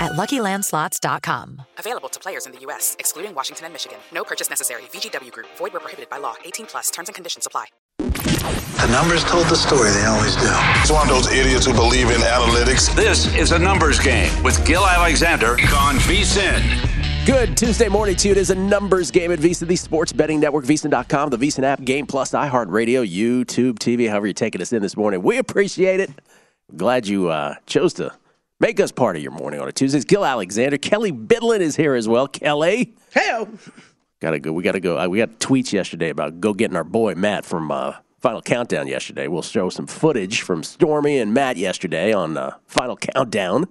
at LuckyLandSlots.com. Available to players in the U.S., excluding Washington and Michigan. No purchase necessary. VGW Group. Void where prohibited by law. 18 plus. Terms and conditions apply. The numbers told the story. They always do. It's one of those idiots who believe in analytics. This is a numbers game with Gill Alexander on VSIN. Good Tuesday morning to you. It is a numbers game at VSIN, the sports betting network, VSIN.com, the VSIN app, Game Plus, iHeartRadio, YouTube, TV, however you're taking us in this morning. We appreciate it. Glad you uh, chose to make us part of your morning on a Tuesday. It's Gill Alexander. Kelly Bidlin is here as well. Kelly. Hey, Gotta go. We gotta go. Uh, we got tweets yesterday about go getting our boy Matt from uh, Final Countdown yesterday. We'll show some footage from Stormy and Matt yesterday on uh, Final Countdown.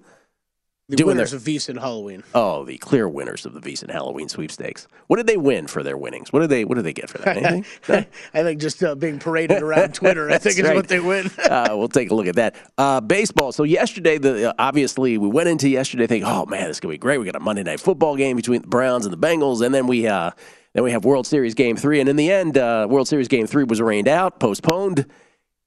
The Doing winners their- of VSIN Halloween. Oh, the clear winners of the VSIN Halloween sweepstakes. What did they win for their winnings? What did they What did they get for that? Anything? No? I think just uh, being paraded around Twitter, I think That's is what they win. uh, we'll take a look at that. Uh, baseball. So yesterday, the uh, obviously we went into yesterday thinking, oh man, this is gonna be great. We got a Monday night football game between the Browns and the Bengals, and then we uh, then we have World Series Game Three, and in the end, uh, World Series Game Three was rained out, postponed,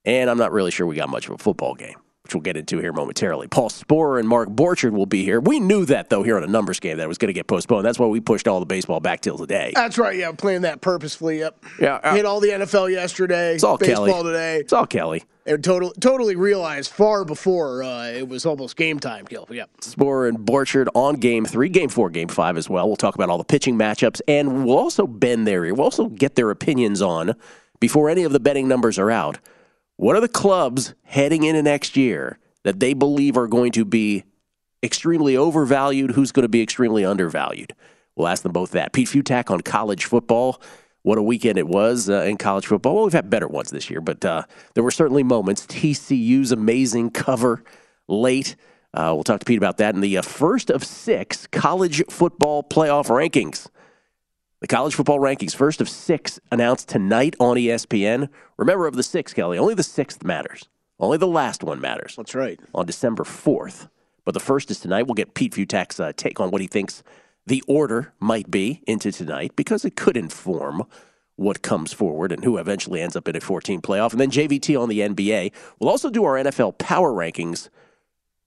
and I'm not really sure we got much of a football game. Which we'll get into here momentarily. Paul Sporer and Mark Borchard will be here. We knew that though here on a numbers game that it was going to get postponed. That's why we pushed all the baseball back till today. That's right. Yeah, playing that purposefully. Yep. Yeah, uh, Hit all the NFL yesterday. It's all baseball Kelly. today. It's all Kelly. And total, totally realized far before uh, it was almost game time. Gill. Yep. Sporer and Borchard on game three, game four, game five as well. We'll talk about all the pitching matchups, and we'll also bend their ear. We'll also get their opinions on before any of the betting numbers are out. What are the clubs heading into next year that they believe are going to be extremely overvalued? Who's going to be extremely undervalued? We'll ask them both that. Pete Fiutak on college football. What a weekend it was uh, in college football. Well, we've had better ones this year, but uh, there were certainly moments. TCU's amazing cover late. Uh, we'll talk to Pete about that in the uh, first of six college football playoff rankings. The college football rankings, first of six, announced tonight on ESPN. Remember, of the six, Kelly, only the sixth matters. Only the last one matters. That's right. On December 4th. But the first is tonight. We'll get Pete Fiutak's uh, take on what he thinks the order might be into tonight because it could inform what comes forward and who eventually ends up in a 14 playoff. And then JVT on the NBA. We'll also do our NFL power rankings,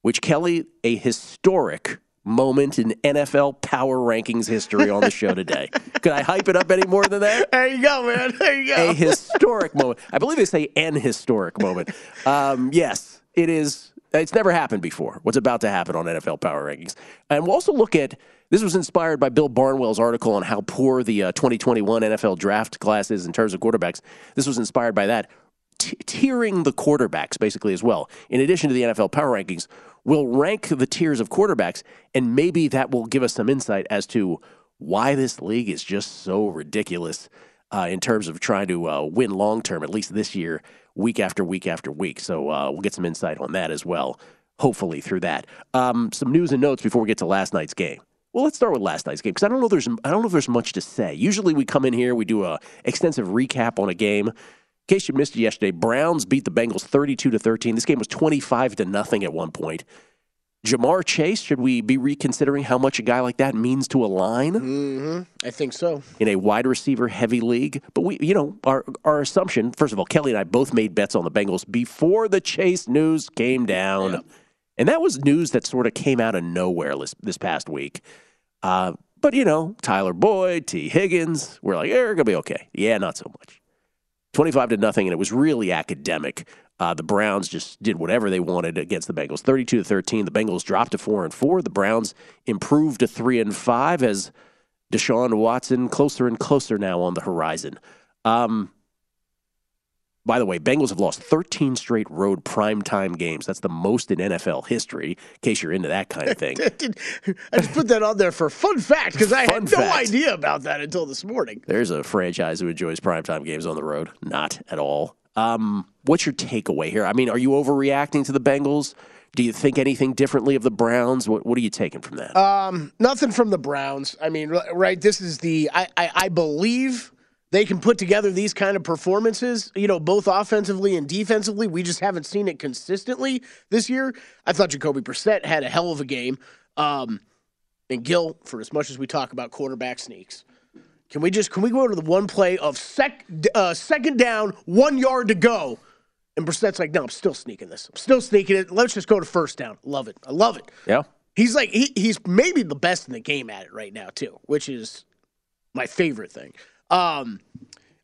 which, Kelly, a historic moment in NFL power rankings history on the show today. Could I hype it up any more than that? There you go, man. There you go. a historic moment. I believe they say an historic moment. Um, yes, it is. It's never happened before. What's about to happen on NFL Power Rankings, and we'll also look at. This was inspired by Bill Barnwell's article on how poor the uh, 2021 NFL draft class is in terms of quarterbacks. This was inspired by that. T- tiering the quarterbacks basically as well. In addition to the NFL Power Rankings, we'll rank the tiers of quarterbacks, and maybe that will give us some insight as to why this league is just so ridiculous uh, in terms of trying to uh, win long term, at least this year, week after week after week. So uh, we'll get some insight on that as well, hopefully through that. Um, some news and notes before we get to last night's game. Well, let's start with last night's game because I don't know there's I don't know if there's much to say. Usually we come in here, we do a extensive recap on a game. In case you missed it yesterday, Browns beat the Bengals 32 to 13. This game was 25 to nothing at one point. Ja'Marr Chase, should we be reconsidering how much a guy like that means to a line? Mm-hmm. I think so. In a wide receiver heavy league. But we, you know, our, our assumption, first of all, Kelly and I both made bets on the Bengals before the Chase news came down. And that was news that sort of came out of nowhere this, this past week. Uh, but, you know, Tyler Boyd, Tee Higgins, we're like, we're going to be okay. Yeah, not so much. 25 to nothing, and it was really academic. Uh, the Browns just did whatever they wanted against the Bengals, 32 to 13. The Bengals dropped to four and four. The Browns improved to three and five as Deshaun Watson closer and closer now on the horizon. Um, by the way, Bengals have lost 13 straight road primetime games. That's the most in NFL history, in case you're into that kind of thing. I just put that on there for fun fact because I had no fact. idea about that until this morning. There's a franchise who enjoys primetime games on the road. Not at all. Um, what's your takeaway here? I mean, are you overreacting to the Bengals? Do you think anything differently of the Browns? What What are you taking from that? Um, nothing from the Browns. I mean, right? This is the I, I, I believe they can put together these kind of performances. You know, both offensively and defensively. We just haven't seen it consistently this year. I thought Jacoby Brissett had a hell of a game. Um, and Gill, for as much as we talk about quarterback sneaks, can we just can we go to the one play of sec uh, second down, one yard to go? And Brissett's like, no, I'm still sneaking this. I'm still sneaking it. Let's just go to first down. Love it. I love it. Yeah. He's like he, he's maybe the best in the game at it right now too, which is my favorite thing. Um,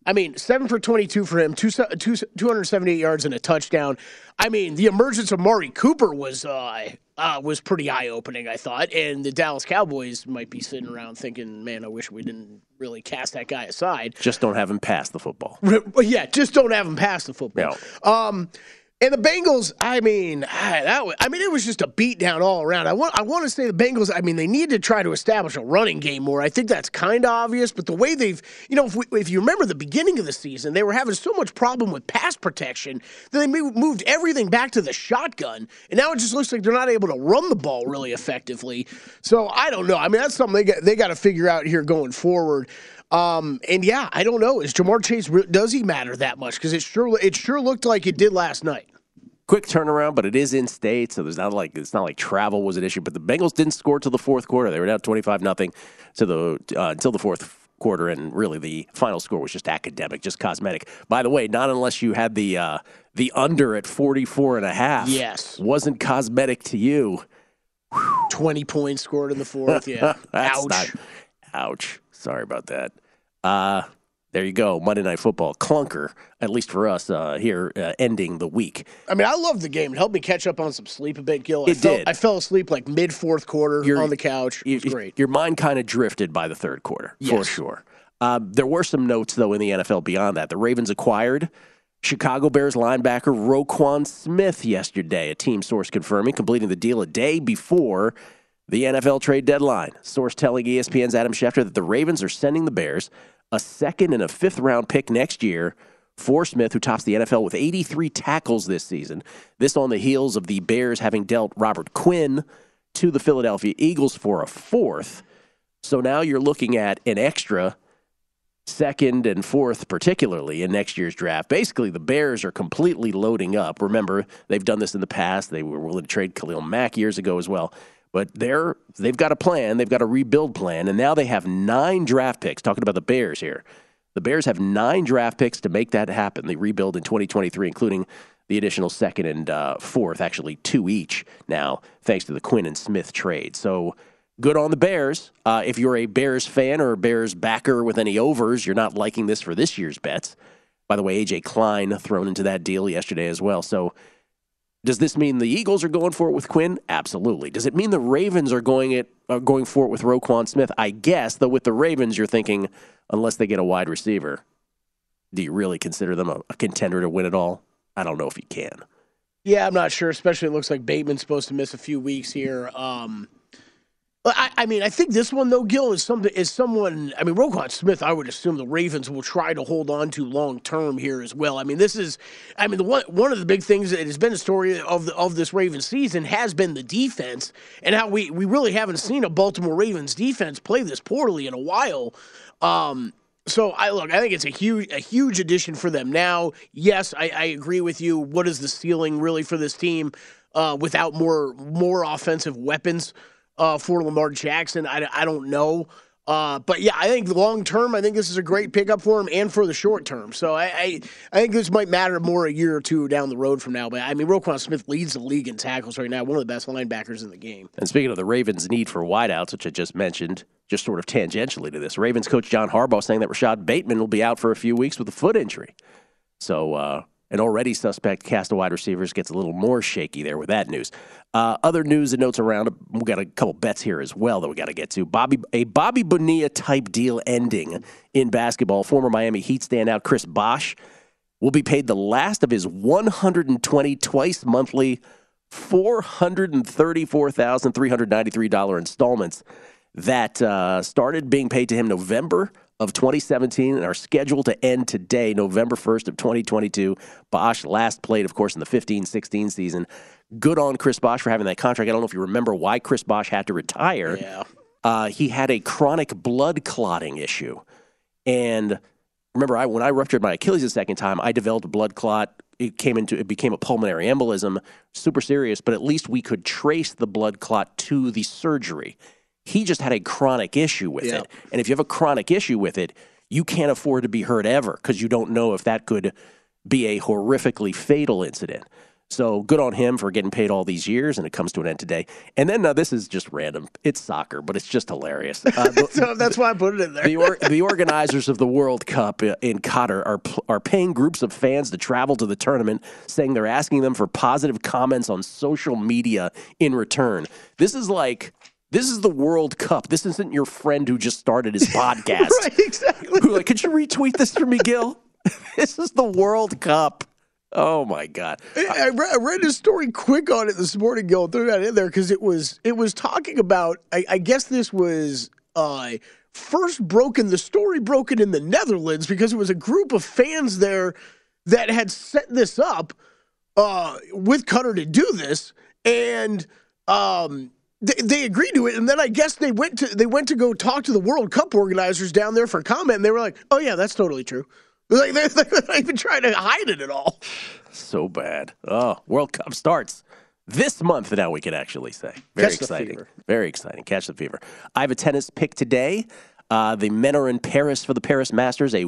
I mean, seven for 22 for him, two, two, 278 yards and a touchdown. I mean, the emergence of Amari Cooper was uh, uh, was pretty eye opening, I thought. And the Dallas Cowboys might be sitting around thinking, man, I wish we didn't really cast that guy aside. Just don't have him pass the football. yeah, just don't have him pass the football. No. Um, and the Bengals, I mean, that was, I mean, it was just a beatdown all around. I want, I want to say the Bengals. I mean, they need to try to establish a running game more. I think that's kind of obvious, but the way they've, you know, if, we, if you remember the beginning of the season, they were having so much problem with pass protection that they moved everything back to the shotgun, and now it just looks like they're not able to run the ball really effectively. So I don't know. I mean, that's something they got, they got to figure out here going forward. Um, and yeah, I don't know. Is Ja'Marr Chase does he matter that much? Because it sure it sure looked like it did last night. Quick turnaround, but it is in state, so there's not like it's not like travel was an issue. But the Bengals didn't score till the fourth quarter. They were down twenty five nothing to the uh, until the fourth quarter, and really the final score was just academic, just cosmetic. By the way, not unless you had the uh, the under at 44 and a half. Yes. Wasn't cosmetic to you. 20 points scored in the fourth. Yeah. ouch. Not, ouch. Sorry about that. Uh, there you go. Monday Night Football clunker, at least for us uh, here, uh, ending the week. I mean, I love the game. It helped me catch up on some sleep a bit, Gill. I it fell, did. I fell asleep like mid fourth quarter your, on the couch. It was you, great. Your mind kind of drifted by the third quarter, yes. for sure. Uh, there were some notes, though, in the NFL beyond that. The Ravens acquired Chicago Bears linebacker Roquan Smith yesterday, a team source confirming, completing the deal a day before the NFL trade deadline. Source telling ESPN's Adam Schefter that the Ravens are sending the Bears a second and a fifth round pick next year for Smith, who tops the NFL with 83 tackles this season. This on the heels of the Bears having dealt Robert Quinn to the Philadelphia Eagles for a fourth. So now you're looking at an extra second and fourth, particularly in next year's draft. Basically, the Bears are completely loading up. Remember, they've done this in the past. They were willing to trade Khalil Mack years ago as well. But they're they've got a plan, they've got a rebuild plan, and now they have nine draft picks. Talking about the Bears here. The Bears have nine draft picks to make that happen. They rebuild in 2023, including the additional second and uh, fourth, actually two each now, thanks to the Quinn and Smith trade. So good on the Bears. Uh, if you're a Bears fan or a Bears backer with any overs, you're not liking this for this year's bets. By the way, AJ Klein thrown into that deal yesterday as well. So does this mean the Eagles are going for it with Quinn? Absolutely. Does it mean the Ravens are going it are going for it with Roquan Smith? I guess, though with the Ravens you're thinking unless they get a wide receiver, do you really consider them a, a contender to win it all? I don't know if you can. Yeah, I'm not sure, especially it looks like Bateman's supposed to miss a few weeks here. Um, I, I, mean, I think this one though, Gill, is something is someone. I mean, Roquan Smith. I would assume the Ravens will try to hold on to long term here as well. I mean, this is. I mean, the one one of the big things that has been a story of the, of this Ravens season has been the defense and how we we really haven't seen a Baltimore Ravens defense play this poorly in a while. Um, so I look, I think it's a huge a huge addition for them now. Yes, I, I agree with you. What is the ceiling really for this team uh, without more more offensive weapons? Uh, for Lamar Jackson. I, I don't know. Uh, but yeah, I think long term, I think this is a great pickup for him, and for the short term. So I, I, I, think this might matter more a year or two down the road from now. But I mean, Roquan Smith leads the league in tackles right now, one of the best linebackers in the game. And speaking of the Ravens' need for wideouts, which I just mentioned, just sort of tangentially to this, Ravens coach John Harbaugh saying that Rashad Bateman will be out for a few weeks with a foot injury. So uh, an already suspect cast of wide receivers gets a little more shaky there with that news. Uh, other news and notes around. We got a couple bets here as well that we got to get to. Bobby, a Bobby Bonilla type deal ending in basketball. Former Miami Heat standout Chris Bosh will be paid the last of his 120 twice monthly, $434,393 installments that uh, started being paid to him November of 2017 and are scheduled to end today, November 1st of 2022. Bosh last played, of course, in the 15-16 season. Good on Chris Bosh for having that contract. I don't know if you remember why Chris Bosh had to retire. Yeah. Uh, he had a chronic blood clotting issue. And remember, I, when I ruptured my Achilles the second time, I developed a blood clot. It came into it became a pulmonary embolism, super serious. But at least we could trace the blood clot to the surgery. He just had a chronic issue with yeah. it. And if you have a chronic issue with it, you can't afford to be hurt ever because you don't know if that could be a horrifically fatal incident. So good on him for getting paid all these years, and it comes to an end today. And then uh, this is just random. It's soccer, but it's just hilarious. Uh, the, so that's why I put it in there. the, or, the, organizers of the World Cup uh, in Qatar are are paying groups of fans to travel to the tournament, saying they're asking them for positive comments on social media in return. This is like this is the World Cup. This isn't your friend who just started his podcast. right, exactly. Who like, could you retweet this for me, Gill? this is the World Cup. Oh my God! I, read, I read a story quick on it this morning, Gill. Threw that in there because it was it was talking about. I, I guess this was uh, first broken. The story broken in the Netherlands because it was a group of fans there that had set this up uh, with Qatar to do this, and um, they, they agreed to it, and then I guess they went to they went to go talk to the World Cup organizers down there for comment, and they were like, "Oh yeah, that's totally true." Like they're, they're not even trying to hide it at all. So bad. Oh, World Cup starts this month. Now we can actually say very Catch exciting. Very exciting. Catch the fever. I have a tennis pick today. Uh, the men are in Paris for the Paris Masters, a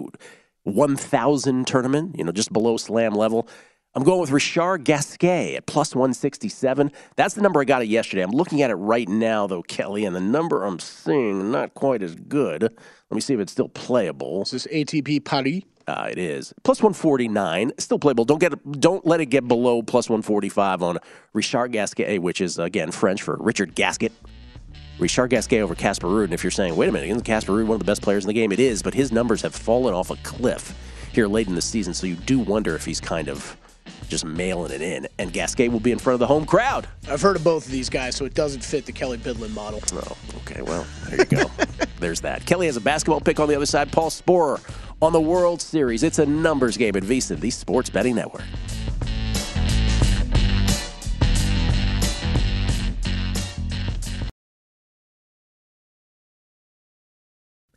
1,000 tournament. You know, just below slam level. I'm going with Richard Gasquet at plus 167. That's the number I got it yesterday. I'm looking at it right now, though, Kelly, and the number I'm seeing not quite as good. Let me see if it's still playable. Is this ATP Paris? Uh, it is plus 149, still playable. Don't get don't let it get below plus 145 on Richard Gasquet, which is again French for Richard Gasket. Richard Gasquet over Casper Ruud. And if you're saying, wait a minute, isn't Casper Ruud one of the best players in the game? It is, but his numbers have fallen off a cliff here late in the season, so you do wonder if he's kind of just mailing it in. And Gasquet will be in front of the home crowd. I've heard of both of these guys, so it doesn't fit the Kelly Bidlin model. Oh, okay. Well, there you go. There's that. Kelly has a basketball pick on the other side. Paul Sporer on the World Series. It's a numbers game at VSiN, the Sports Betting Network.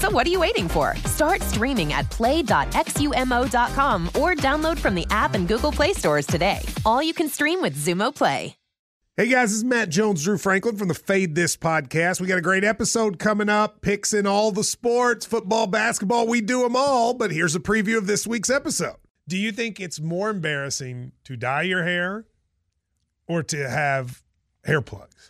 So what are you waiting for? Start streaming at play.xumo.com or download from the app and Google Play stores today. All you can stream with Xumo Play. Hey guys, this is Matt Jones, Drew Franklin from the Fade This podcast. We got a great episode coming up, picks in all the sports, football, basketball, we do them all. But here's a preview of this week's episode. Do you think it's more embarrassing to dye your hair or to have hair plugs?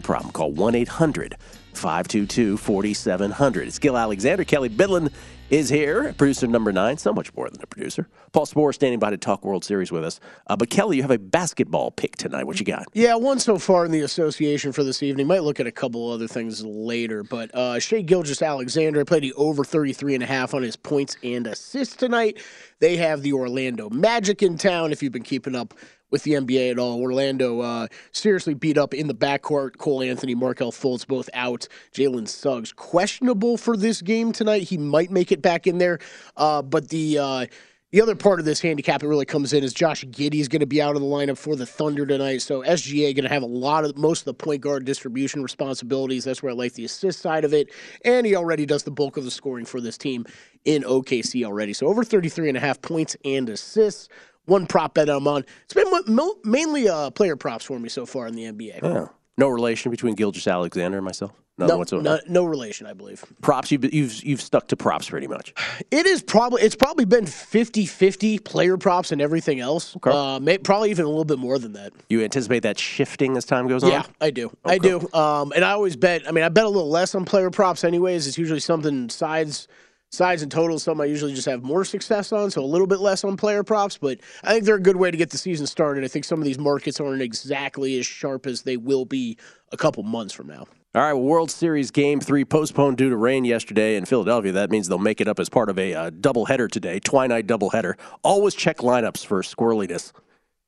problem, call 1 800 522 4700. It's Gill Alexander. Kelly Bidlin is here, producer number nine, so much more than a producer. Paul Sporer standing by to talk World Series with us. Uh, but Kelly, you have a basketball pick tonight. What you got? Yeah, one so far in the association for this evening. Might look at a couple other things later, but uh, Shai Gilgeous Alexander played the over 33 and a half on his points and assists tonight. They have the Orlando Magic in town. If you've been keeping up with the NBA at all, Orlando uh, seriously beat up in the backcourt. Cole Anthony, Markelle Fultz both out. Jalen Suggs questionable for this game tonight. He might make it back in there, uh, but the. Uh, the other part of this handicap that really comes in is Josh Giddey is going to be out of the lineup for the Thunder tonight. So SGA going to have a lot of most of the point guard distribution responsibilities. That's where I like the assist side of it. And he already does the bulk of the scoring for this team in OKC already. So over 33 and a half points and assists. One prop bet I'm on. It's been mo- mainly uh, player props for me so far in the NBA. Oh, no relation between Gilgeous Alexander and myself? None No, whatsoever. no, no relation, I believe. Props, you've, you've, you've stuck to props pretty much. It is probably it's probably been 50-50 player props and everything else. Uh, may, probably even a little bit more than that. You anticipate that shifting as time goes on? Yeah, I do. I do. Um, and I always bet. I mean, I bet a little less on player props, anyways. It's usually something sides, sides and totals. some I usually just have more success on, so a little bit less on player props. But I think they're a good way to get the season started. I think some of these markets aren't exactly as sharp as they will be a couple months from now. All right, World Series Game 3 postponed due to rain yesterday in Philadelphia. That means they'll make it up as part of a uh, doubleheader today, twilight doubleheader. Always check lineups for squirreliness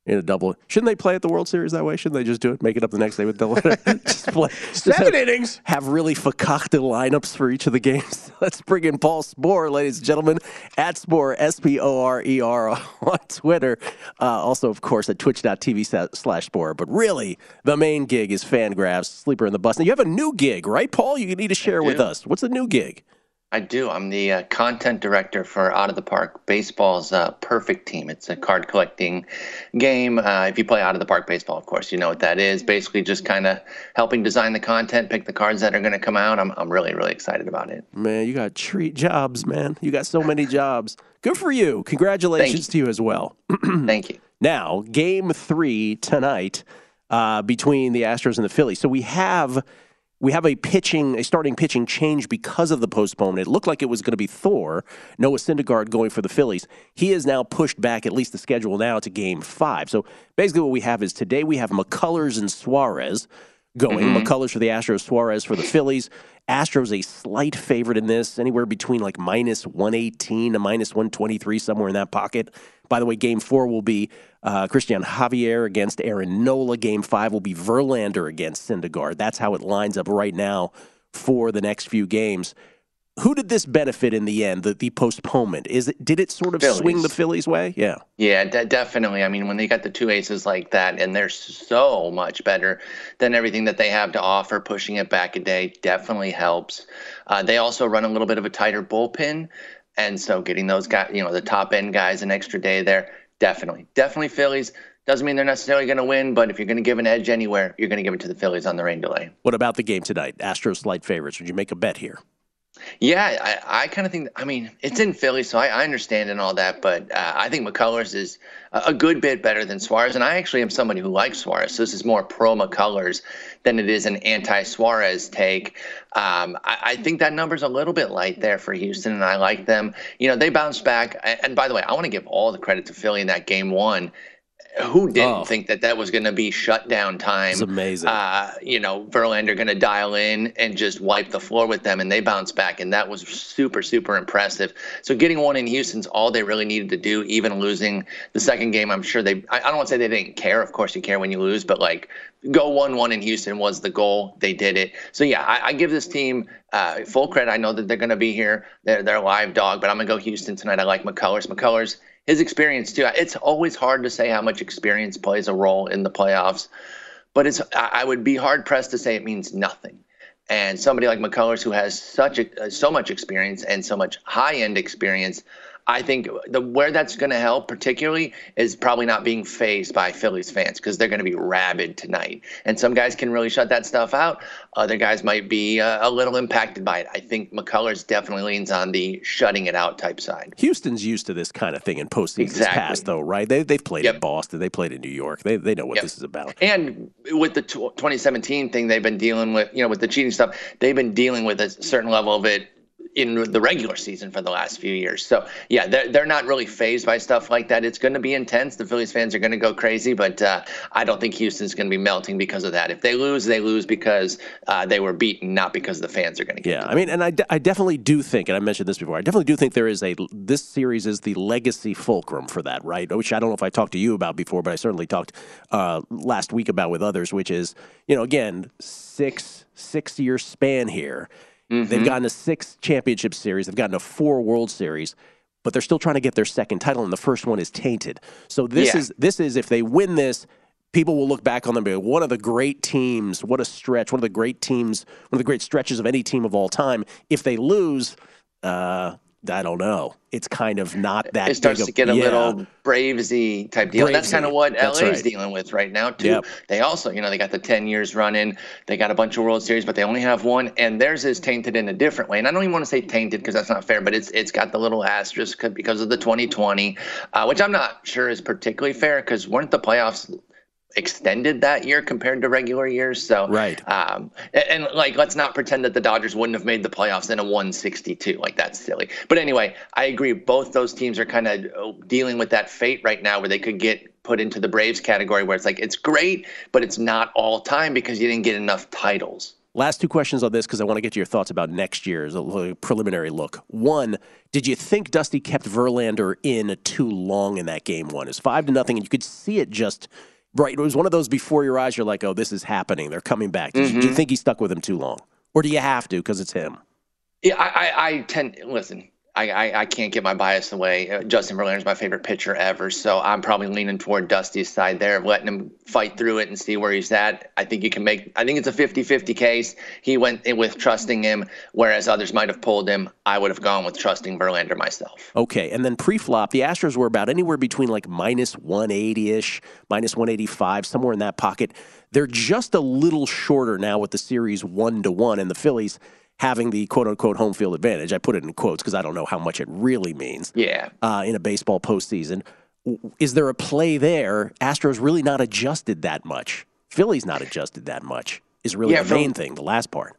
in a double. Shouldn't they play at the World Series that way? Shouldn't they just do it, make it up the next day with doubleheader? just play. just Seven have, innings. Have really fakakta lineups for each of the games. Let's bring in Paul Sporer, ladies and gentlemen, at Sporer, S P O R E R on Twitter. Uh, also, of course, at twitch.tv slash Sporer. But really, the main gig is Fangraphs, Sleeper and the Bust. Now, you have a new gig, right, Paul? You need to share with us. What's the new gig? I do. I'm the uh, content director for Out of the Park Baseball's uh, Perfect Team. It's a card collecting game. Uh, if you play Out of the Park Baseball, of course, you know what that is. Basically, just kind of helping design the content, pick the cards that are going to come out. I'm, I'm really, really excited about it. Man, you got treat jobs, man. You got so many jobs. Good for you. Congratulations to you as well. Thank you. Now, game three tonight uh, between the Astros and the Phillies. So we have we have a pitching, a starting pitching change because of the postponement. It looked like it was going to be Thor, Noah Syndergaard going for the Phillies. He is now pushed back, at least the schedule now, to game five. So basically, what we have is today we have McCullers and Suarez going. Mm-hmm. McCullers for the Astros, Suarez for the Phillies. Astros a slight favorite in this, anywhere between like minus 118 to minus 123, somewhere in that pocket. By the way, game four will be uh, Cristian Javier against Aaron Nola. Game five will be Verlander against Syndergaard. That's how it lines up right now for the next few games. Who did this benefit in the end? The, the postponement is it? Did it sort of Phillies. swing the Phillies' way? Yeah. Yeah, de- definitely. I mean, when they got the two aces like that, and they're so much better than everything that they have to offer, pushing it back a day definitely helps. Uh, they also run a little bit of a tighter bullpen, and so getting those guys, you know, the top end guys, an extra day there, definitely, definitely Phillies. Doesn't mean they're necessarily going to win, but if you're going to give an edge anywhere, you're going to give it to the Phillies on the rain delay. What about the game tonight? Astros slight favorites. Would you make a bet here? Yeah, I, I kind of think. I mean, it's in Philly, so I, I understand and all that, but uh, I think McCullers is a, a good bit better than Suarez, and I actually am somebody who likes Suarez. So this is more pro McCullers than it is an anti-Suarez take. Um, I, I think that number's a little bit light there for Houston, and I like them. You know, they bounced back, and, and by the way, I want to give all the credit to Philly in that game one who didn't Oh. think that that was going to be shutdown time? It's amazing. Uh, you know, Verlander going to dial in and just wipe the floor with them, and they bounce back, and that was super, super impressive. So getting one in Houston's all they really needed to do. Even losing the second game, I'm sure they. I, I don't want to say they didn't care. Of course, you care when you lose, but like go one-one in Houston was the goal. They did it. So yeah, I, I give this team uh, full credit. I know that they're going to be here. They're they're a live dog, but I'm going to go Houston tonight. I like McCullers. McCullers his experience too. It's always hard to say how much experience plays a role in the playoffs, but it's I would be hard pressed to say it means nothing. And somebody like McCullers, who has such a, uh, so much experience and so much high end experience, I think the where that's going to help particularly is probably not being phased by Phillies fans because they're going to be rabid tonight. And some guys can really shut that stuff out. Other guys might be uh, a little impacted by it. I think McCullers definitely leans on the shutting it out type side. Houston's used to this kind of thing in postseasons Exactly. past, though, right? They, they've played in Boston. They played in New York. They, they know what Yep. this is about. And with the tw 2017 thing, they've been dealing with, you know, with the cheating stuff, they've been dealing with a certain level of it in the regular season for the last few years. So, yeah, they're, they're not really phased by stuff like that. It's going to be intense. The Phillies fans are going to go crazy, but uh, I don't think Houston's going to be melting because of that. If they lose, they lose because uh, they were beaten, not because the fans are going to get Yeah, I mean, and I, de- I definitely do think, and I mentioned this before, I definitely do think there is a, this series is the legacy fulcrum for that, right? Which I don't know if I talked to you about before, but I certainly talked uh, last week about with others, which is, you know, again, six, six year span here. They've gotten a six championship series, they've gotten a four World Series. But they're still trying to get their second title, and the first one is tainted. So this Yeah. is this is if they win this, people will look back on them and be like, one of the great teams, what a stretch, one of the great teams, one of the great stretches of any team of all time. If they lose, uh, I don't know. It's kind of not that. it starts big to get a yeah. little Bravesy type deal. And that's kind of what That's LA's right. dealing with right now too. Yep. They also, you know, they got the 10 years running. They got a bunch of World Series, but they only have one, and theirs is tainted in a different way. And I don't even want to say tainted because that's not fair, but it's it's got the little asterisk because of the 2020, uh, which I'm not sure is particularly fair because weren't the playoffs extended that year compared to regular years. So Right. Um, and, and, like let's not pretend that the Dodgers wouldn't have made the playoffs in a 162. Like that's silly. But anyway, I agree. Both those teams are kind of dealing with that fate right now, where they could get put into the Braves category, where it's like it's great, but it's not all time because you didn't get enough titles. Last two questions on this because I want to get to your thoughts about next year's preliminary look. One, did you think Dusty kept Verlander in too long in that game one? It's five to nothing, and you could see it just right. It was one of those before your eyes. You're like, oh, this is happening. They're coming back. Did, you, do you Mhm. think he stuck with him too long, or do you have to because it's him? Yeah, I, I, I tend listen. I, I, I can't get my bias away. Uh, Justin Verlander is my favorite pitcher ever, so I'm probably leaning toward Dusty's side there, letting him fight through it and see where he's at. I think you can make. I think it's a 50-50 case. He went with trusting him, whereas others might have pulled him. I would have gone with trusting Verlander myself. Okay, and then pre-flop, the Astros were about anywhere between like minus 180-ish, minus 185, somewhere in that pocket. They're just a little shorter now with the series one to one, and the Phillies having the quote-unquote home field advantage. I put it in quotes because I don't know how much it really means. Yeah. Uh, in a baseball postseason, is there a play there? Astros really not adjusted that much. Phillies not adjusted that much. is really Yeah, the for- main thing. The last part.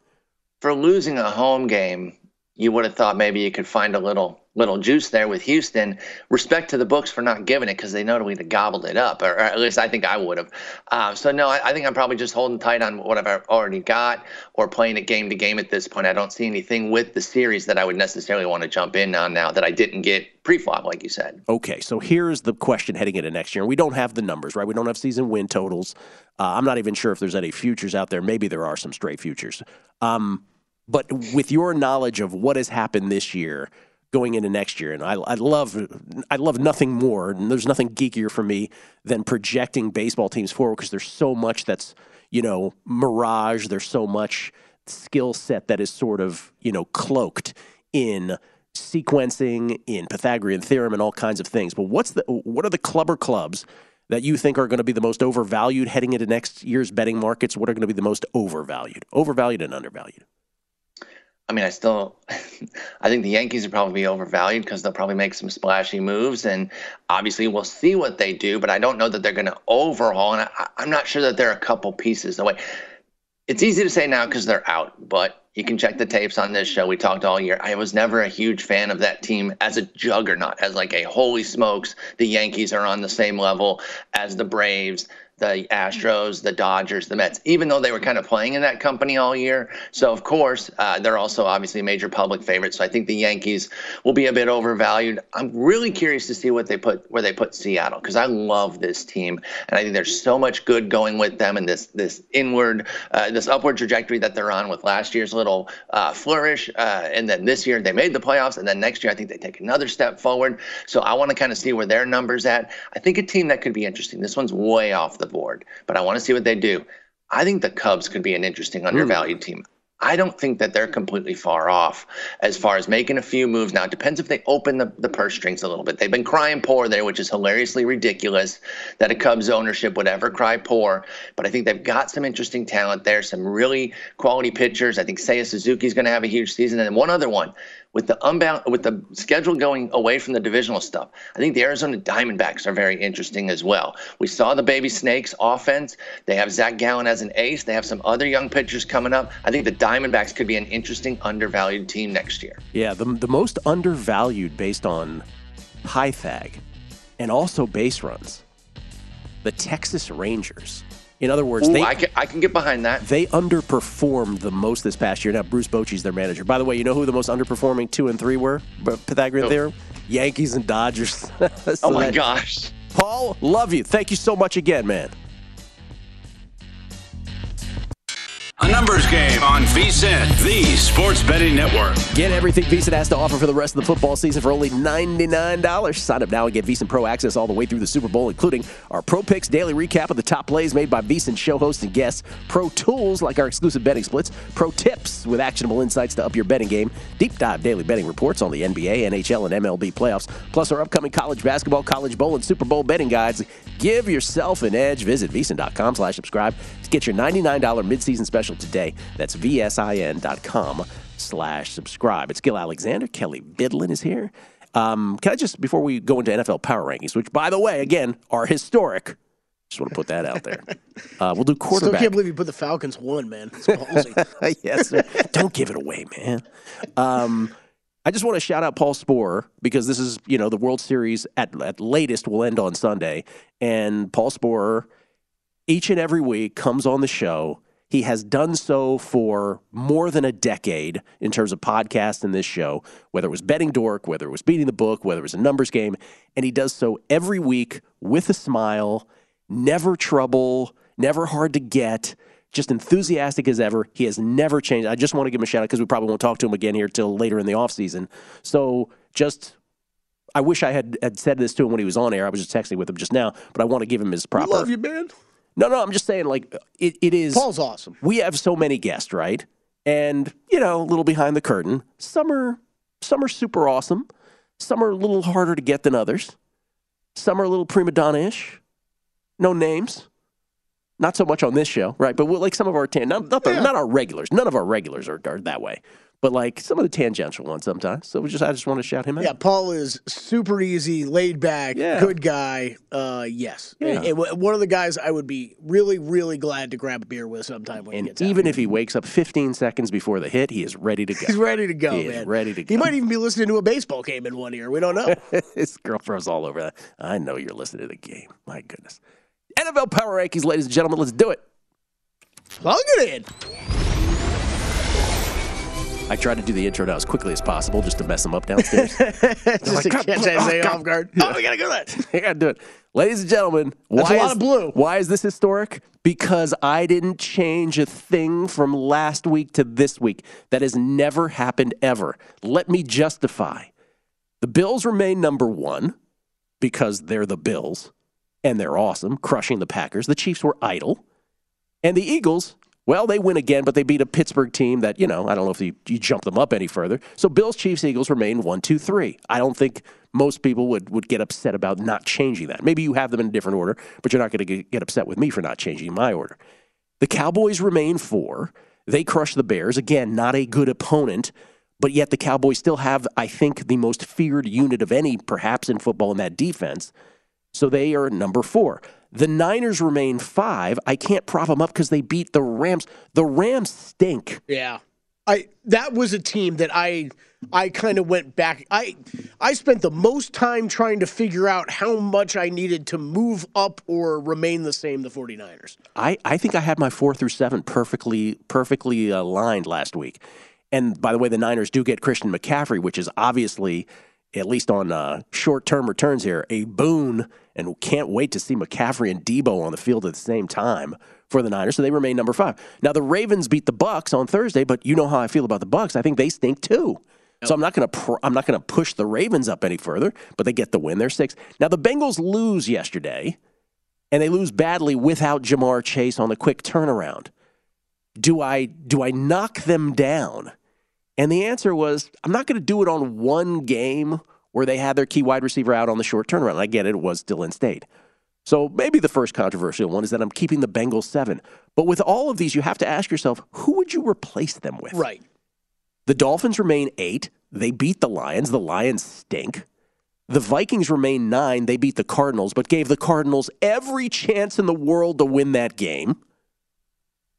for losing a home game, you would have thought maybe you could find a little little juice there with Houston. Respect to the books for not giving it because they know that we'd have gobbled it up, or, or at least I think I would have. Uh, so no, I, I think I'm probably just holding tight on what I've already got or playing it game to game at this point. I don't see anything with the series that I would necessarily want to jump in on now that I didn't get pre-flop, like you said. Okay, so here's the question heading into next year. We don't have the numbers, right? We don't have season win totals. Uh, I'm not even sure if there's any futures out there. Maybe there are some straight futures. Um, but with your knowledge of what has happened this year, going into next year, and I, I love, I love nothing more, and there's nothing geekier for me than projecting baseball teams forward because there's so much that's, you know, mirage. There's so much skill set that is sort of, you know, cloaked in sequencing, in Pythagorean theorem, and all kinds of things. But what's the what are the clubber clubs that you think are going to be the most overvalued heading into next year's betting markets? What are going to be the most overvalued, overvalued and undervalued? I mean, I still, I think the Yankees are probably overvalued because they'll probably make some splashy moves, and obviously we'll see what they do. But I don't know that they're going to overhaul, and I, I'm not sure that they're a couple pieces away. It's easy to say now because they're out, but you can check the tapes on this show. We talked all year. I was never a huge fan of that team as a juggernaut, as like a holy smokes, the Yankees are on the same level as the Braves, the Astros, the Dodgers, the Mets, even though they were kind of playing in that company all year. So, of course, uh, they're also obviously major public favorite. So I think the Yankees will be a bit overvalued. I'm really curious to see what they put where they put Seattle because I love this team and I think there's so much good going with them and this this inward, uh, this upward trajectory that they're on with last year's little uh, flourish, uh, and then this year they made the playoffs, and then next year I think they take another step forward. So I want to kind of see where their numbers at. I think a team that could be interesting. This one's way off the board, but I want to see what they do. I think the Cubs could be an interesting undervalued team. I don't think that they're completely far off as far as making a few moves. Now, it depends if they open the, the purse strings a little bit. They've been crying poor there, which is hilariously ridiculous that a Cubs ownership would ever cry poor. But I think they've got some interesting talent there, some really quality pitchers. I think Seiya Suzuki's going to have a huge season. And then one other one with the unbound with the schedule going away from the divisional stuff. I think the Arizona Diamondbacks are very interesting as well. We saw the baby snakes offense. They have Zach Gallen as an ace. They have some other young pitchers coming up. I think the Diamondbacks could be an interesting undervalued team next year. Yeah, the, the most undervalued based on Pythag and also base runs, the Texas Rangers. In other words, Ooh, they I can I can get behind that. they underperformed the most this past year. Now Bruce Bochy's their manager. By the way, you know who the most underperforming two and three were? Pythagorean theorem. Yankees and Dodgers. So oh my that- gosh. Paul, love you. Thank you so much again, man. A numbers game on VSIN, the sports betting network. Get everything VSiN has to offer for the rest of the football season for only $99. Sign up now and get VSiN Pro access all the way through the Super Bowl, including our Pro Picks daily recap of the top plays made by VSiN show hosts and guests, Pro Tools like our exclusive betting splits, Pro Tips with actionable insights to up your betting game, deep dive daily betting reports on the NBA, NHL, and MLB playoffs, plus our upcoming college basketball, college bowl, and Super Bowl betting guides. Give yourself an edge. Visit VSiN.com slash subscribe get your $99 midseason special today. That's VSIN.com slash subscribe. It's Gill Alexander. Kelly Bidlin is here. Um, can I just, before we go into NFL power rankings, which, by the way, again, are historic, just want to put that out there. Uh, we'll do Still quarterback. can't believe you put the Falcons one, man. Yes, sir. Don't give it away, man. Um, I just want to shout out Paul Sporer because this is, you know, the World Series at, at latest will end on Sunday. And Paul Sporer, each and every week, comes on the show. He has done so for more than a decade in terms of podcast and this show, whether it was Betting Dork, whether it was Beating the Book, whether it was a numbers game. And he does so every week with a smile, never trouble, never hard to get just enthusiastic as ever. He has never changed. I just want to give him a shout out because we probably won't talk to him again here till later in the offseason. So just, I wish I had, had said this to him when he was on air. I was just texting with him just now, but I want to give him his proper. Love you, man. No, no, I'm just saying, like, it, it is. Paul's awesome. We have so many guests, right? And, you know, a little behind the curtain. Some are, some are super awesome. Some are a little harder to get than others. Some are a little prima donna ish. No names. Not so much on this show, right? But we'll, like some of our, tan- not, not, the, not our regulars. None of our regulars are, are that way. But like some of the tangential ones sometimes. So we just I just want to shout him out. Yeah, Paul is super easy, laid back, Yeah. good guy. Uh, yes, Yeah. And- and one of the guys I would be really, really glad to grab a beer with sometime when he And gets out. even if he wakes up 15 seconds before the hit, he is ready to go. He's ready to go, He man. ready to go. He might even be listening to a baseball game in one ear. We don't know. His girlfriend's all over that. I know you're listening to the game. My goodness. NFL Power Rankings, ladies and gentlemen. Let's do it. Plug it in. I tried to do the intro now as quickly as possible just to mess them up downstairs. Just to catch Isaiah off guard. Oh, we gotta go that. I gotta do it. Ladies and gentlemen, That's why a lot is, of blue. Why is this historic? Because I didn't change a thing from last week to this week. That has never happened ever. Let me justify. The Bills remain number one because they're the Bills and they're awesome, crushing the Packers. The Chiefs were idle. And the Eagles, well, they win again, but they beat a Pittsburgh team that, you know, I don't know if you, you jump them up any further. So Bills, Chiefs, Eagles remain one, two, three. I don't think most people would, would get upset about not changing that. Maybe you have them in a different order, but you're not going to get upset with me for not changing my order. The Cowboys remain four. They crush the Bears. Again, not a good opponent, but yet the Cowboys still have, I think, the most feared unit of any, perhaps, in football in that defense. So they are number four. The Niners remain five. I can't prop them up because they beat the Rams. The Rams stink. Yeah. I that was a team that I I kind of went back. I I spent the most time trying to figure out how much I needed to move up or remain the same the 49ers. I, I think I had my four through seven perfectly perfectly aligned last week. And by the way, the Niners do get Christian McCaffrey, which is obviously, at least on uh, short term returns here, a boon. And can't wait to see McCaffrey and Deebo on the field at the same time for the Niners. So they remain number five. Now the Ravens beat the Bucks on Thursday, but you know how I feel about the Bucks. I think they stink too. So I'm not going to pr- I'm not going to push the Ravens up any further, but they get the win. They're six. Now the Bengals lose yesterday and they lose badly without Ja'Marr Chase on the quick turnaround. Do I do I knock them down? And the answer was I'm not going to do it on one game where they had their key wide receiver out on the short turnaround. I get it, it was still in state. So maybe the first controversial one is that I'm keeping the Bengals seven. But with all of these, you have to ask yourself, who would you replace them with? Right. The Dolphins remain eight. They beat the Lions. The Lions stink. The Vikings remain nine. They beat the Cardinals, but gave the Cardinals every chance in the world to win that game.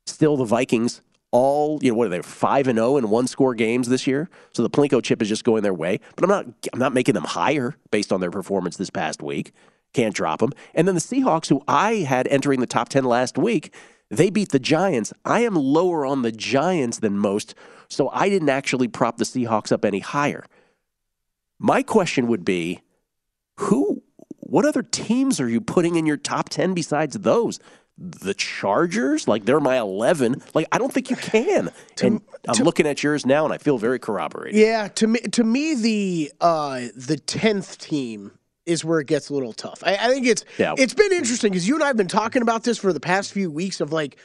Still, the Vikings all you know what are they five and zero in one score games this year? So the Plinko chip is just going their way. But I'm not I'm not making them higher based on their performance this past week. Can't drop them. And then the Seahawks, who I had entering the top ten last week, they beat the Giants. I am lower on the Giants than most, so I didn't actually prop the Seahawks up any higher. My question would be, who? What other teams are you putting in your top ten besides those? The Chargers, like they're my eleven. Like I don't think you can. and I'm looking at yours now, and I feel very corroborated. Yeah, to me, to me, the uh, the tenth team is where it gets a little tough. I, I think it's Yeah. it's been interesting because you and I have been talking about this for the past few weeks of like,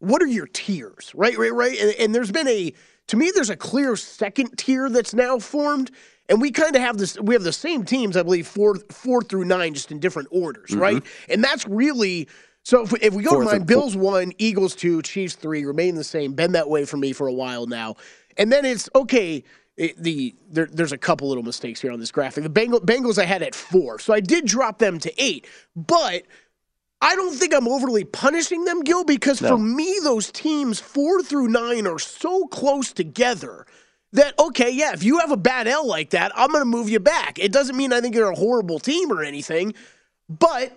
what are your tiers, right, right, right? And, and there's been a to me, there's a clear second tier that's now formed. And we kind of have this. We have the same teams, I believe, four, four through nine, just in different orders, right? And that's really so. If we, if we go Fourth to mine, Bills one, Eagles two, Chiefs three, remain the same. Been that way for me for a while now. And then it's okay. it- the there, there's a couple little mistakes here on this graphic. The Bengal, Bengals I had at four, so I did drop them to eight. But I don't think I'm overly punishing them, Gill, because for me, those teams four through nine are so close together that okay, yeah, if you have a bad L like that, I'm going to move you back. It doesn't mean I think you're a horrible team or anything, but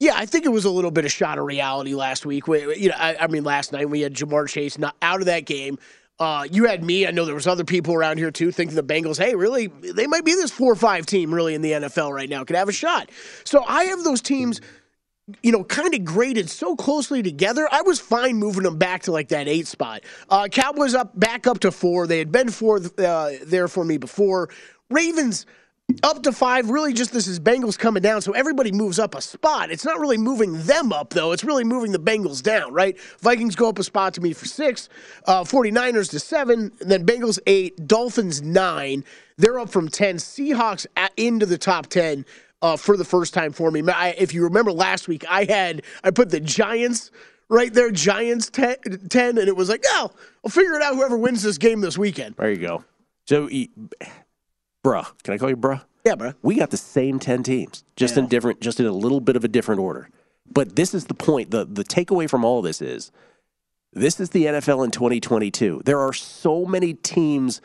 yeah, I think it was a little bit of shot of reality last week. We, you know, I, I mean, last night we had Ja'Marr Chase not out of that game. Uh, you had me. I know there was other people around here too thinking the Bengals. Hey, really, they might be this four or five team really in the NFL right now. Could have a shot. So I have those teams you know, kind of graded so closely together. I was fine moving them back to like that eight spot. Uh, Cowboys up back up to four. They had been four uh, there for me before. Ravens up to five. Really, just this is Bengals coming down, so everybody moves up a spot. It's not really moving them up though. It's really moving the Bengals down, right? Vikings go up a spot to me for six. Uh, 49ers to seven. And then Bengals eight. Dolphins nine. They're up from ten. Seahawks at, into the top ten uh, for the first time for me. I, if you remember last week, I had I put the Giants right there, Giants 10, 10 and it was like, oh, I'll figure it out whoever wins this game this weekend. There you go. So, bruh, can I call you bruh? Yeah, bruh. We got the same 10 teams, just yeah. in different, just in a little bit of a different order. But this is the point. The, the takeaway from all this is this is the NFL in 2022. There are so many teams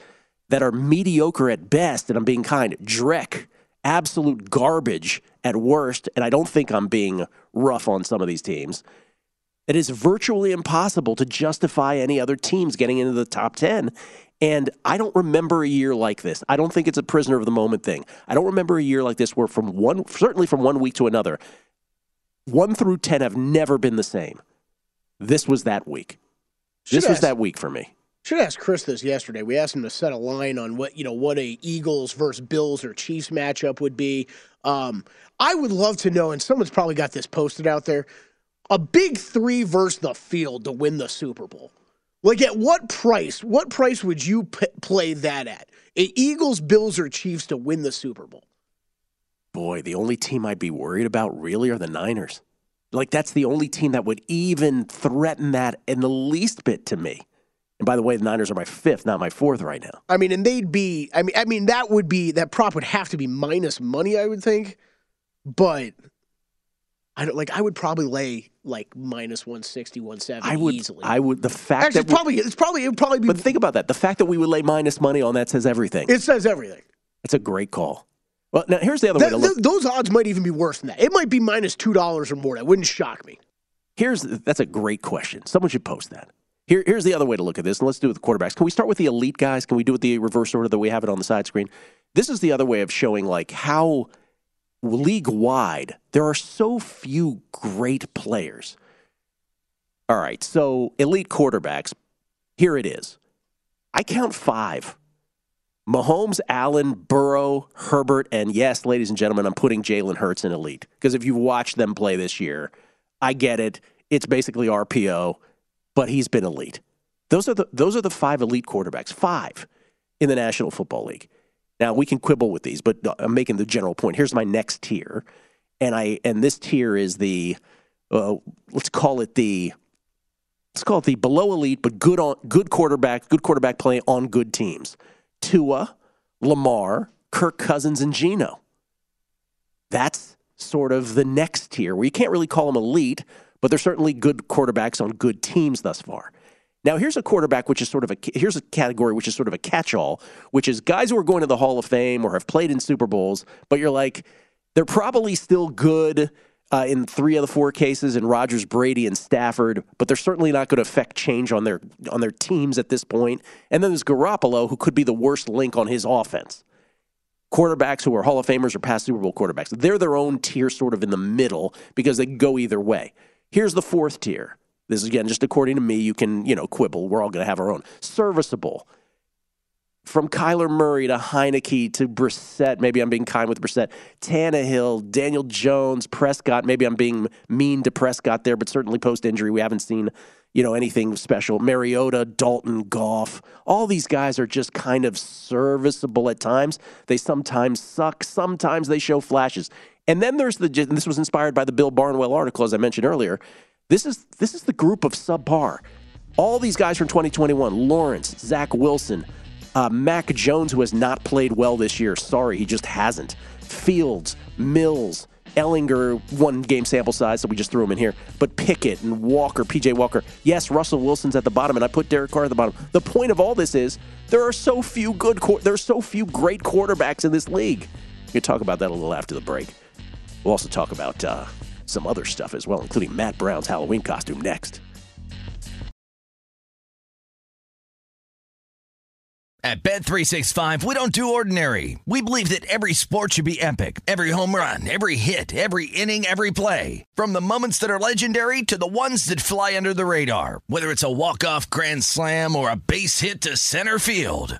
that are mediocre at best, and I'm being kind. Drek, absolute garbage at worst, and I don't think I'm being rough on some of these teams. It is virtually impossible to justify any other teams getting into the top 10. And I don't remember a year like this. I don't think it's a prisoner of the moment thing. I don't remember a year like this where from one certainly from one week to another, 1 through 10 have never been the same. This was that week. This was that week for me. Should ask Chris this yesterday. We asked him to set a line on what you know what a Eagles versus Bills or Chiefs matchup would be. Um, I would love to know, and someone's probably got this posted out there. A big three versus the field to win the Super Bowl. Like at what price? What price would you p- play that at? Eagles, Bills, or Chiefs to win the Super Bowl? Boy, the only team I'd be worried about really are the Niners. Like that's the only team that would even threaten that in the least bit to me. And by the way, the Niners are my fifth, not my fourth right now. I mean, and they'd be. I mean, I mean that would be that prop would have to be minus money, I would think. But I don't like. I would probably lay like minus 160, 170 I would, easily. I would. The fact Actually, that it's probably it's probably it would probably be. But think about that. The fact that we would lay minus money on that says everything. It says everything. It's a great call. Well, now here's the other that, way to look. Th- those odds might even be worse than that. It might be minus two dollars or more. That wouldn't shock me. Here's that's a great question. Someone should post that. Here, here's the other way to look at this, and let's do it with the quarterbacks. Can we start with the elite guys? Can we do it the reverse order that we have it on the side screen? This is the other way of showing like how league wide there are so few great players. All right, so elite quarterbacks. Here it is. I count five. Mahomes, Allen, Burrow, Herbert, and yes, ladies and gentlemen, I'm putting Jalen Hurts in elite because if you've watched them play this year, I get it. It's basically RPO, but he's been elite. Those are the those are the five elite quarterbacks, five in the National Football League. Now we can quibble with these, but I'm making the general point. Here's my next tier, and I and this tier is the uh, let's call it the let's call it the below elite, but good on good quarterback, good quarterback play on good teams. Tua, Lamar, Kirk Cousins, and Geno. That's sort of the next tier where you can't really call them elite, but they're certainly good quarterbacks on good teams thus far. Now, here's a quarterback which is sort of a here's a category which is sort of a catch-all, which is guys who are going to the Hall of Fame or have played in Super Bowls, but you're like they're probably still good uh, in three of the four cases in Rodgers, Brady, and Stafford, but they're certainly not going to affect change on their on their teams at this point. And then there's Garoppolo, who could be the worst link on his offense. Quarterbacks who are Hall of Famers or past Super Bowl quarterbacks, they're their own tier, sort of in the middle, because they go either way. Here's the fourth tier. This is again just according to me. You can you know quibble. We're all going to have our own serviceable from Kyler Murray to Heinicke to Brissett. Maybe I'm being kind with Brissett. Tannehill, Daniel Jones, Prescott. Maybe I'm being mean to Prescott there, but certainly post injury, we haven't seen you know anything special. Mariota, Dalton, Goff. All these guys are just kind of serviceable at times. They sometimes suck. Sometimes they show flashes. And then there's the. This was inspired by the Bill Barnwell article, as I mentioned earlier. This is this is the group of subpar. All these guys from 2021: Lawrence, Zach Wilson. Uh, Mac Jones, who has not played well this year. Sorry, he just hasn't. Fields, Mills, Ehlinger, one game sample size, so we just threw him in here. But Pickett and Walker, PJ Walker. Yes, Russell Wilson's at the bottom, and I put Derek Carr at the bottom. The point of all this is there are so few good, there are so few great quarterbacks in this league. We can talk about that a little after the break. We'll also talk about uh, some other stuff as well, including Matt Brown's Halloween costume next. At Bet365, we don't do ordinary. We believe that every sport should be epic. Every home run, every hit, every inning, every play. From the moments that are legendary to the ones that fly under the radar. Whether it's a walk-off grand slam or a base hit to center field.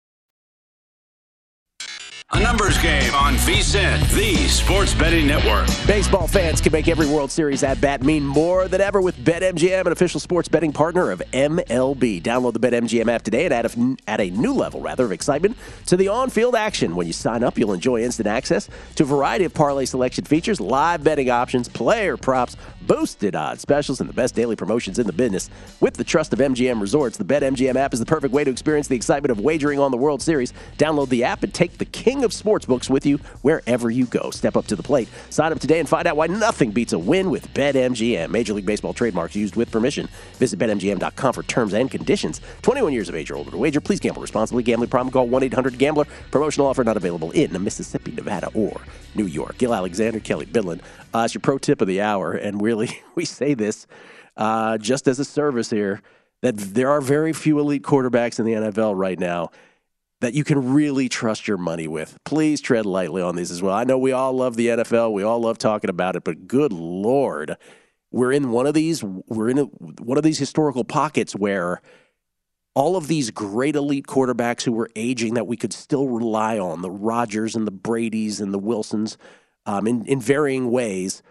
A numbers game on VSIN, the sports betting network. Baseball fans can make every World Series at bat mean more than ever with BetMGM, an official sports betting partner of MLB. Download the BetMGM app today and add a, add a new level, rather, of excitement to the on-field action. When you sign up, you'll enjoy instant access to a variety of parlay selection features, live betting options, player props, boosted odds specials, and the best daily promotions in the business. With the trust of MGM Resorts, the BetMGM app is the perfect way to experience the excitement of wagering on the World Series. Download the app and take the king of sportsbooks with you wherever you go. Step up to the plate. Sign up today and find out why nothing beats a win with BetMGM. Major League Baseball trademarks used with permission. Visit BetMGM.com for terms and conditions. 21 years of age or older to wager. Please gamble responsibly. Gambling problem? Call 1-800-GAMBLER. Promotional offer not available in Mississippi, Nevada, or New York. Gill Alexander, Kelly Bidlin. Uh, it's your pro tip of the hour, and really, we say this uh, just as a service here that there are very few elite quarterbacks in the NFL right now that you can really trust your money with. Please tread lightly on these as well. I know we all love the NFL, we all love talking about it, but good lord, we're in one of these we're in a, one of these historical pockets where all of these great elite quarterbacks who were aging that we could still rely on, the Rodgers and the Bradys and the Wilsons, um, in, in varying ways,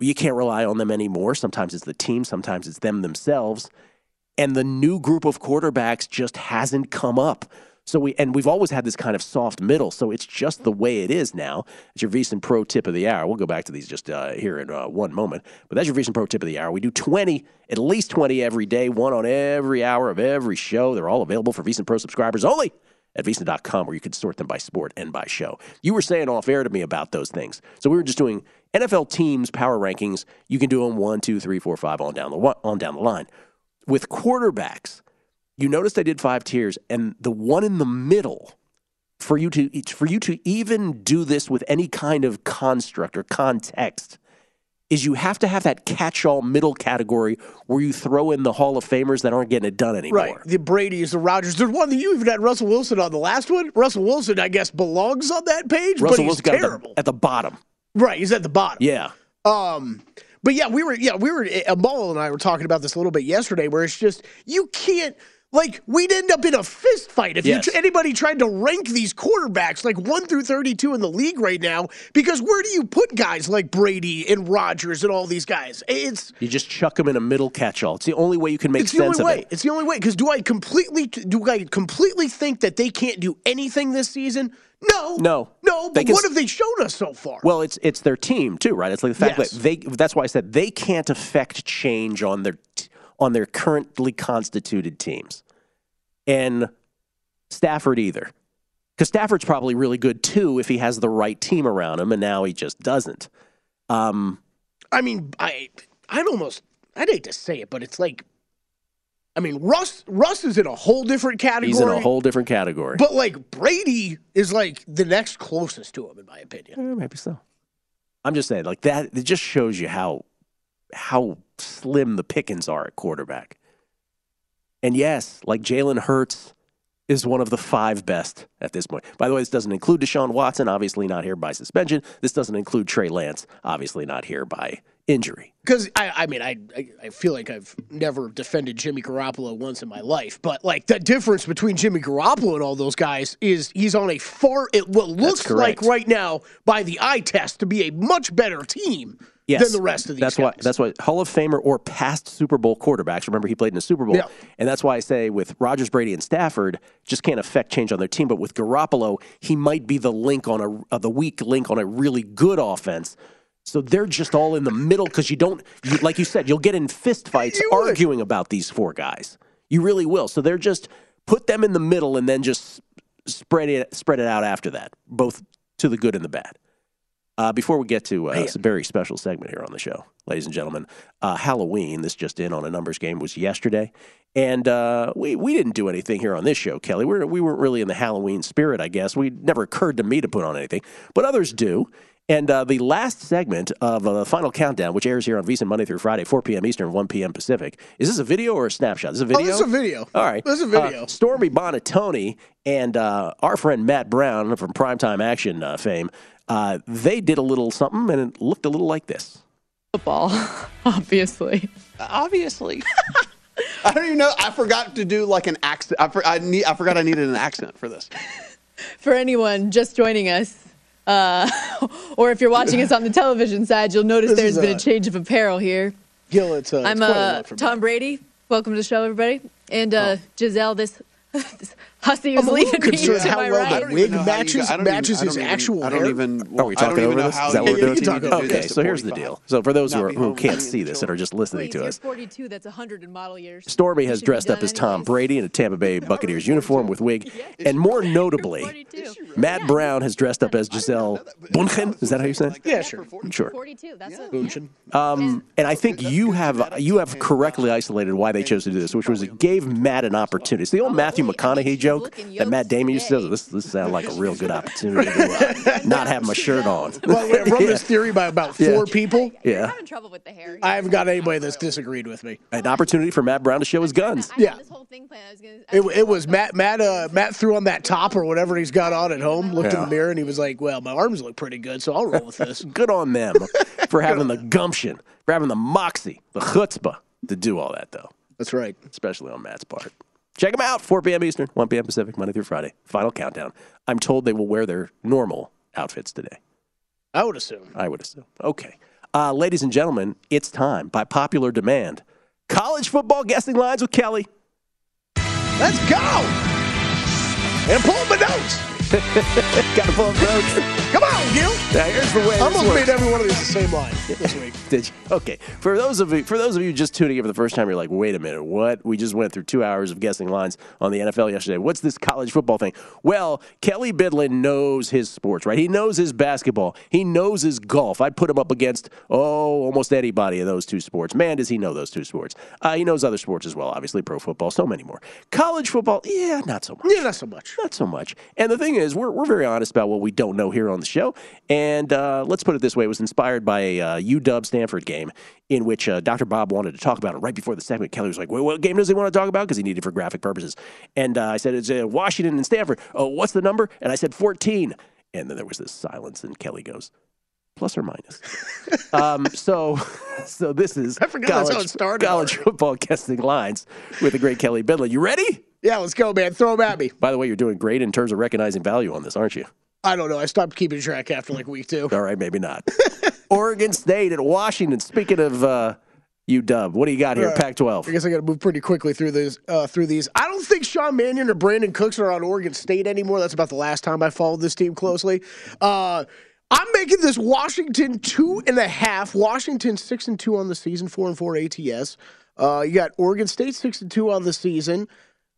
you can't rely on them anymore. Sometimes it's the team, sometimes it's them themselves. And the new group of quarterbacks just hasn't come up. So we and we've always had this kind of soft middle. So it's just the way it is now. It's your VSIN Pro Tip of the Hour. We'll go back to these just uh, here in uh, one moment. But that's your VSIN Pro Tip of the Hour. We do 20, at least 20 every day, one on every hour of every show. They're all available for VSIN Pro subscribers only at VSIN.com, where you can sort them by sport and by show. You were saying off air to me about those things. So we were just doing NFL teams power rankings. You can do them one, two, three, four, five on down the on down the line. With quarterbacks, you noticed I did five tiers, and the one in the middle, for you to for you to even do this with any kind of construct or context, is you have to have that catch-all middle category where you throw in the Hall of Famers that aren't getting it done anymore. Right. The Brady's, the Rodgers. There's one that you even had Russell Wilson on the last one. Russell Wilson, I guess, belongs on that page, Russell but he's Wilson got terrible. at the, at the bottom. Right, he's at the bottom. Yeah. Um, but yeah, we were yeah we were uh, Ball and I were talking about this a little bit yesterday, where it's just you can't like we'd end up in a fist fight if Yes. you, anybody tried to rank these quarterbacks like one through thirty-two in the league right now. Because where do you put guys like Brady and Rodgers and all these guys? It's You just chuck them in a middle catch-all. It's the only way you can make it it's the sense only way. it. It's the only way. Because do I completely do I completely think that they can't do anything this season? No, No, no. But what have they shown us so far? Well, it's it's their team too, right? It's like the fact Yes. that they. That's why I said they can't affect change on their t- on their currently constituted teams, and Stafford either, because Stafford's probably really good too if he has the right team around him, and now he just doesn't. Um, I mean, I I'd almost I'd hate to say it, but it's like I mean, Russ Russ is in a whole different category. he's in a whole different category. But like Brady is like the next closest to him, in my opinion. Eh, maybe so. I'm just saying, like that. It just shows you how how slim the pickings are at quarterback. And yes, like Jalen Hurts is one of the five best at this point. By the way, this doesn't include Deshaun Watson, obviously not here by suspension. This doesn't include Trey Lance, obviously not here by injury. Because I, I mean, I, I, feel like I've never defended Jimmy Garoppolo once in my life, but like the difference between Jimmy Garoppolo and all those guys is he's on a far it what looks like right now by the eye test to be a much better team Yes. than the rest of these that's guys. why that's why Hall of Famer or past Super Bowl quarterbacks. Remember, he played in a Super Bowl, Yeah. and that's why I say with Rodgers, Brady, and Stafford, just can't affect change on their team. But with Garoppolo, he might be the link on a uh, the weak link on a really good offense. So they're just all in the middle because you don't, you, like you said, you'll get in fist fights arguing about these four guys. You really will. So they're just put them in the middle and then just spread it spread it out after that, both to the good and the bad. Uh, before we get to uh, a very special segment here on the show, ladies and gentlemen, uh, Halloween, this just in on a numbers game, was yesterday. And uh, we, we didn't do anything here on this show, Kelly. We're, we weren't really in the Halloween spirit, I guess. We never occurred to me to put on anything, but others do. And uh, the last segment of uh, the final countdown, which airs here on VSIN Monday through Friday, 4 p.m. Eastern, 1 p.m. Pacific, is this a video or a snapshot? This is a Oh, this is a video. All right. This is a video. Stormy Buonantony and uh, our friend Matt Brown from Primetime Action uh, fame, uh, they did a little something and it looked a little like this. Football, obviously. Obviously. I don't even know. I forgot to do like an accent. I, for, I, need, I forgot I needed an accent for this. For anyone just joining us, uh, or if you're watching us on the television side, you'll notice This there's is, been uh, a change of apparel here. Gill, it's, uh, I'm quite a uh, look for Tom Brady. Welcome to the show, everybody. And uh, Oh. Giselle, this, this hussy is I'm a little leading me. concerned how I well right? that wig matches I matches even- his don't even- actual I don't hair. even. Are we talking even over this? how Is that what you- we're doing? you can talk over okay, so here's the deal. So for those who, Not are, be who can't see this and are just listening to you're us, 42. That's 100 in model years. Stormy has dressed up as Tom. Brady in a Tampa Bay Buccaneers uniform with wig, and more notably, Matt Brown has dressed up as Giselle Bunchen. Is that how you say it? Yeah, sure. Sure. 42. That's a, Bunchin. Um, and I think you have you have correctly isolated why they chose to do this, which was it gave Matt an opportunity. It's the old Matthew McConaughey joke that Matt Damon used to say. This this sounded like a real good opportunity to uh, not have my shirt on. Well, I run Yeah. this theory by about Yeah. four people. Yeah, having trouble with the hair. I haven't got anybody that's disagreed with me. an opportunity for Matt Brown to show his guns. Yeah. This whole thing plan. I was gonna. It, it was Matt. Matt. Uh, Matt threw on that top or whatever he's got on at home. Looked in the mirror and he was like, "Well, my arms look pretty good, so I'll roll with this." Good on them for having the gumption, for having the moxie, the chutzpah to do all that, though. That's right. Especially on Matt's part. Check them out, 4 p.m. Eastern, 1 p.m. Pacific, Monday through Friday. Final countdown. I'm told they will wear their normal outfits today. I would assume. I would assume. Okay. Uh, ladies and gentlemen, it's time, by popular demand, college football guessing lines with Kelly. Let's go. And pull up my notes. Got to pull up. Come on, Gill. Now, here's the way I almost made every one of these the same line this week. Did you? Okay. For those of you, for those of you just tuning in for the first time, you're like, wait a minute, what? We just went through two hours of guessing lines on the NFL yesterday. What's this college football thing? Well, Kelly Bidlin knows his sports, right? He knows his basketball. He knows his golf. I'd put him up against oh, almost anybody in those two sports. Man, does he know those two sports? Uh, he knows other sports as well. Obviously, pro football, so many more. College football, yeah, not so much. Yeah, not so much. Not so much. And the thing is, we're, we're very honest about what we don't know here on the show. And uh, let's put it this way: it was inspired by a uh, UW Stanford game in which uh, Dr. Bob wanted to talk about it right before the segment. Kelly was like, "Wait, what game does he want to talk about?" Because he needed it for graphic purposes. And uh, I said, "It's uh, Washington and Stanford." Oh, what's the number? And I said 14. And then there was this silence, and Kelly goes, "Plus or minus." um, so, so this is I forgot that's how college, college football casting lines with the great Kelly Bidlin. You ready? Yeah, let's go, man. Throw them at me. By the way, you're doing great in terms of recognizing value on this, aren't you? I don't know. I stopped keeping track after like week two. All right, maybe not. Oregon State and Washington. Speaking of uh, UW, what do you got here? Right. Pac-12. I guess I got to move pretty quickly through these. Uh, through these, I don't think Sean Mannion or Brandin Cooks are on Oregon State anymore. That's about the last time I followed this team closely. Uh, I'm making this Washington two and a half. Washington six and two on the season, four and four ATS. Uh, you got Oregon State six and two on the season.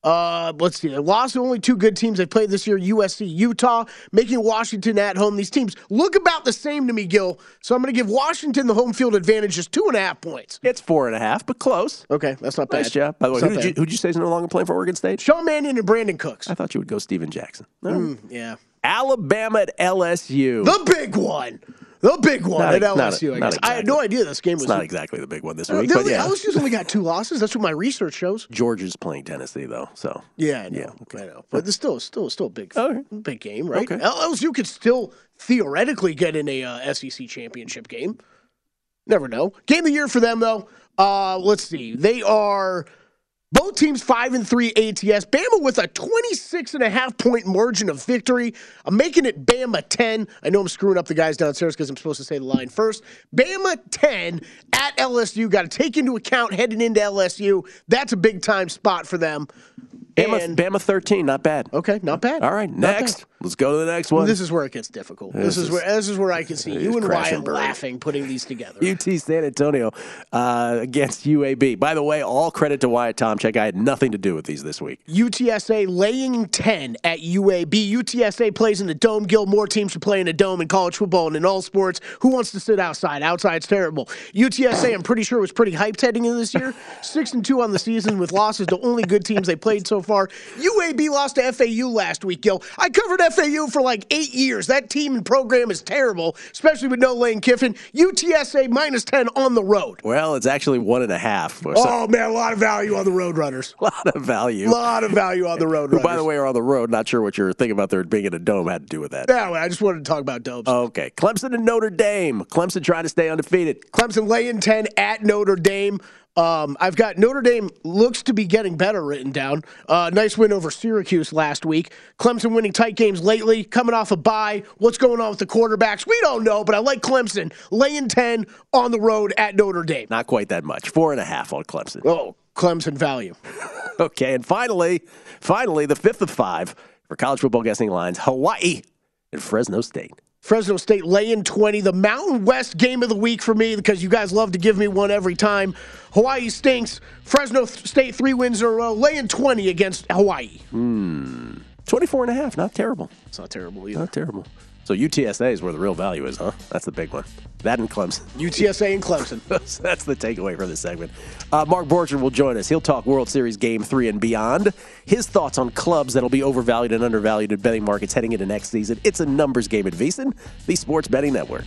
Uh, let's see. They lost only two good teams they played this year: USC, Utah, making Washington at home. These teams look about the same to me, Gill. So I'm going to give Washington the home field advantage, just two and a half points. It's four and a half, but close. Okay, that's not bad. Nice job. By the way, who did, you, who'd you say is no longer playing for Oregon State? Sean Mannion and Brandin Cooks. I thought you would go Steven Jackson. No. Mm, yeah. Alabama at LSU. The big one. The big one Not at a- not LSU, I guess. I had no idea this game was. it's not exactly the big one this Uh, week, only- yeah. LSU's only got two losses. That's what my research shows. Georgia's playing Tennessee, though, so. Yeah, I know. Yeah, I know. But it's still, still, still a big, Okay. big game, right? Okay. LSU could still theoretically get in a uh, SEC championship game. Never know. Game of the year for them though. Uh, let's see. They are both teams five and three ATS. Bama with a 26 and a half point margin of victory. I'm making it Bama 10. I know I'm screwing up the guys downstairs because I'm supposed to say the line first. Bama 10 at LSU. Got to take into account heading into LSU. That's a big time spot for them. Bama, And- Bama 13, not bad. Okay, not bad. All right, next. Let's go to the next one. This is where it gets difficult. This, This is, is- where this is where I can see you and Ryan burn. laughing putting these together. UT San Antonio uh, against UAB. By the way, all credit to Wyatt Tomchek. I had nothing to do with these this week. UTSA laying 10 at UAB. UTSA plays in the dome. Gill, more teams should play in a dome in college football and in all sports. Who wants to sit outside? Outside's terrible. UTSA, I'm pretty sure, was pretty hyped heading into this year. Six and two on the season with losses to only good teams they played so far. UAB lost to FAU last week, Gill. I covered FAU for like eight years. That team and program is terrible, especially with no Lane Kiffin. UTSA minus 10 on the road. Well, it's actually one and a half. so- Oh, man, a lot of value on the road runners. a lot of value. A lot of value on the road Who, by the way, are on the road. Not sure what you're thinking about there being in a dome had to do with that. Yeah, I just wanted to talk about domes. Okay. Clemson and Notre Dame. Clemson trying to stay undefeated. Clemson laying 10 at Notre Dame. Um, I've got Notre Dame looks to be getting better written down. Uh, nice win over Syracuse last week. Clemson winning tight games lately, coming off a bye. What's going on with the quarterbacks? We don't know, but I like Clemson laying 10 on the road at Notre Dame. Not quite that much. Four and a half on Clemson. Oh, Clemson value. Okay, and finally, finally, the fifth of five for college football guessing lines: Hawaii and Fresno State. Fresno State laying 20. The Mountain West game of the week for me because you guys love to give me one every time. Hawaii stinks. Fresno State three wins in a row, laying 20 against Hawaii. Hmm. 24 and a half. Not terrible. It's not terrible either. Not terrible. So UTSA is where the real value is, huh? That's the big one. That and Clemson. UTSA and Clemson. That's the takeaway for this segment. Uh, Mark Borchardt will join us. He'll talk World Series Game 3 and beyond. His thoughts on clubs that'll be overvalued and undervalued in betting markets heading into next season. It's a numbers game at VSIN, the Sports Betting Network.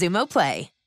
Xumo Play.